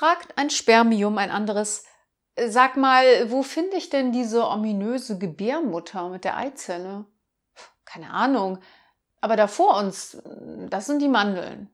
fragt ein Spermium ein anderes, äh, sag mal, wo finde ich denn diese ominöse Gebärmutter mit der Eizelle? Keine Ahnung, aber da vor uns, hm, das sind die Mandeln.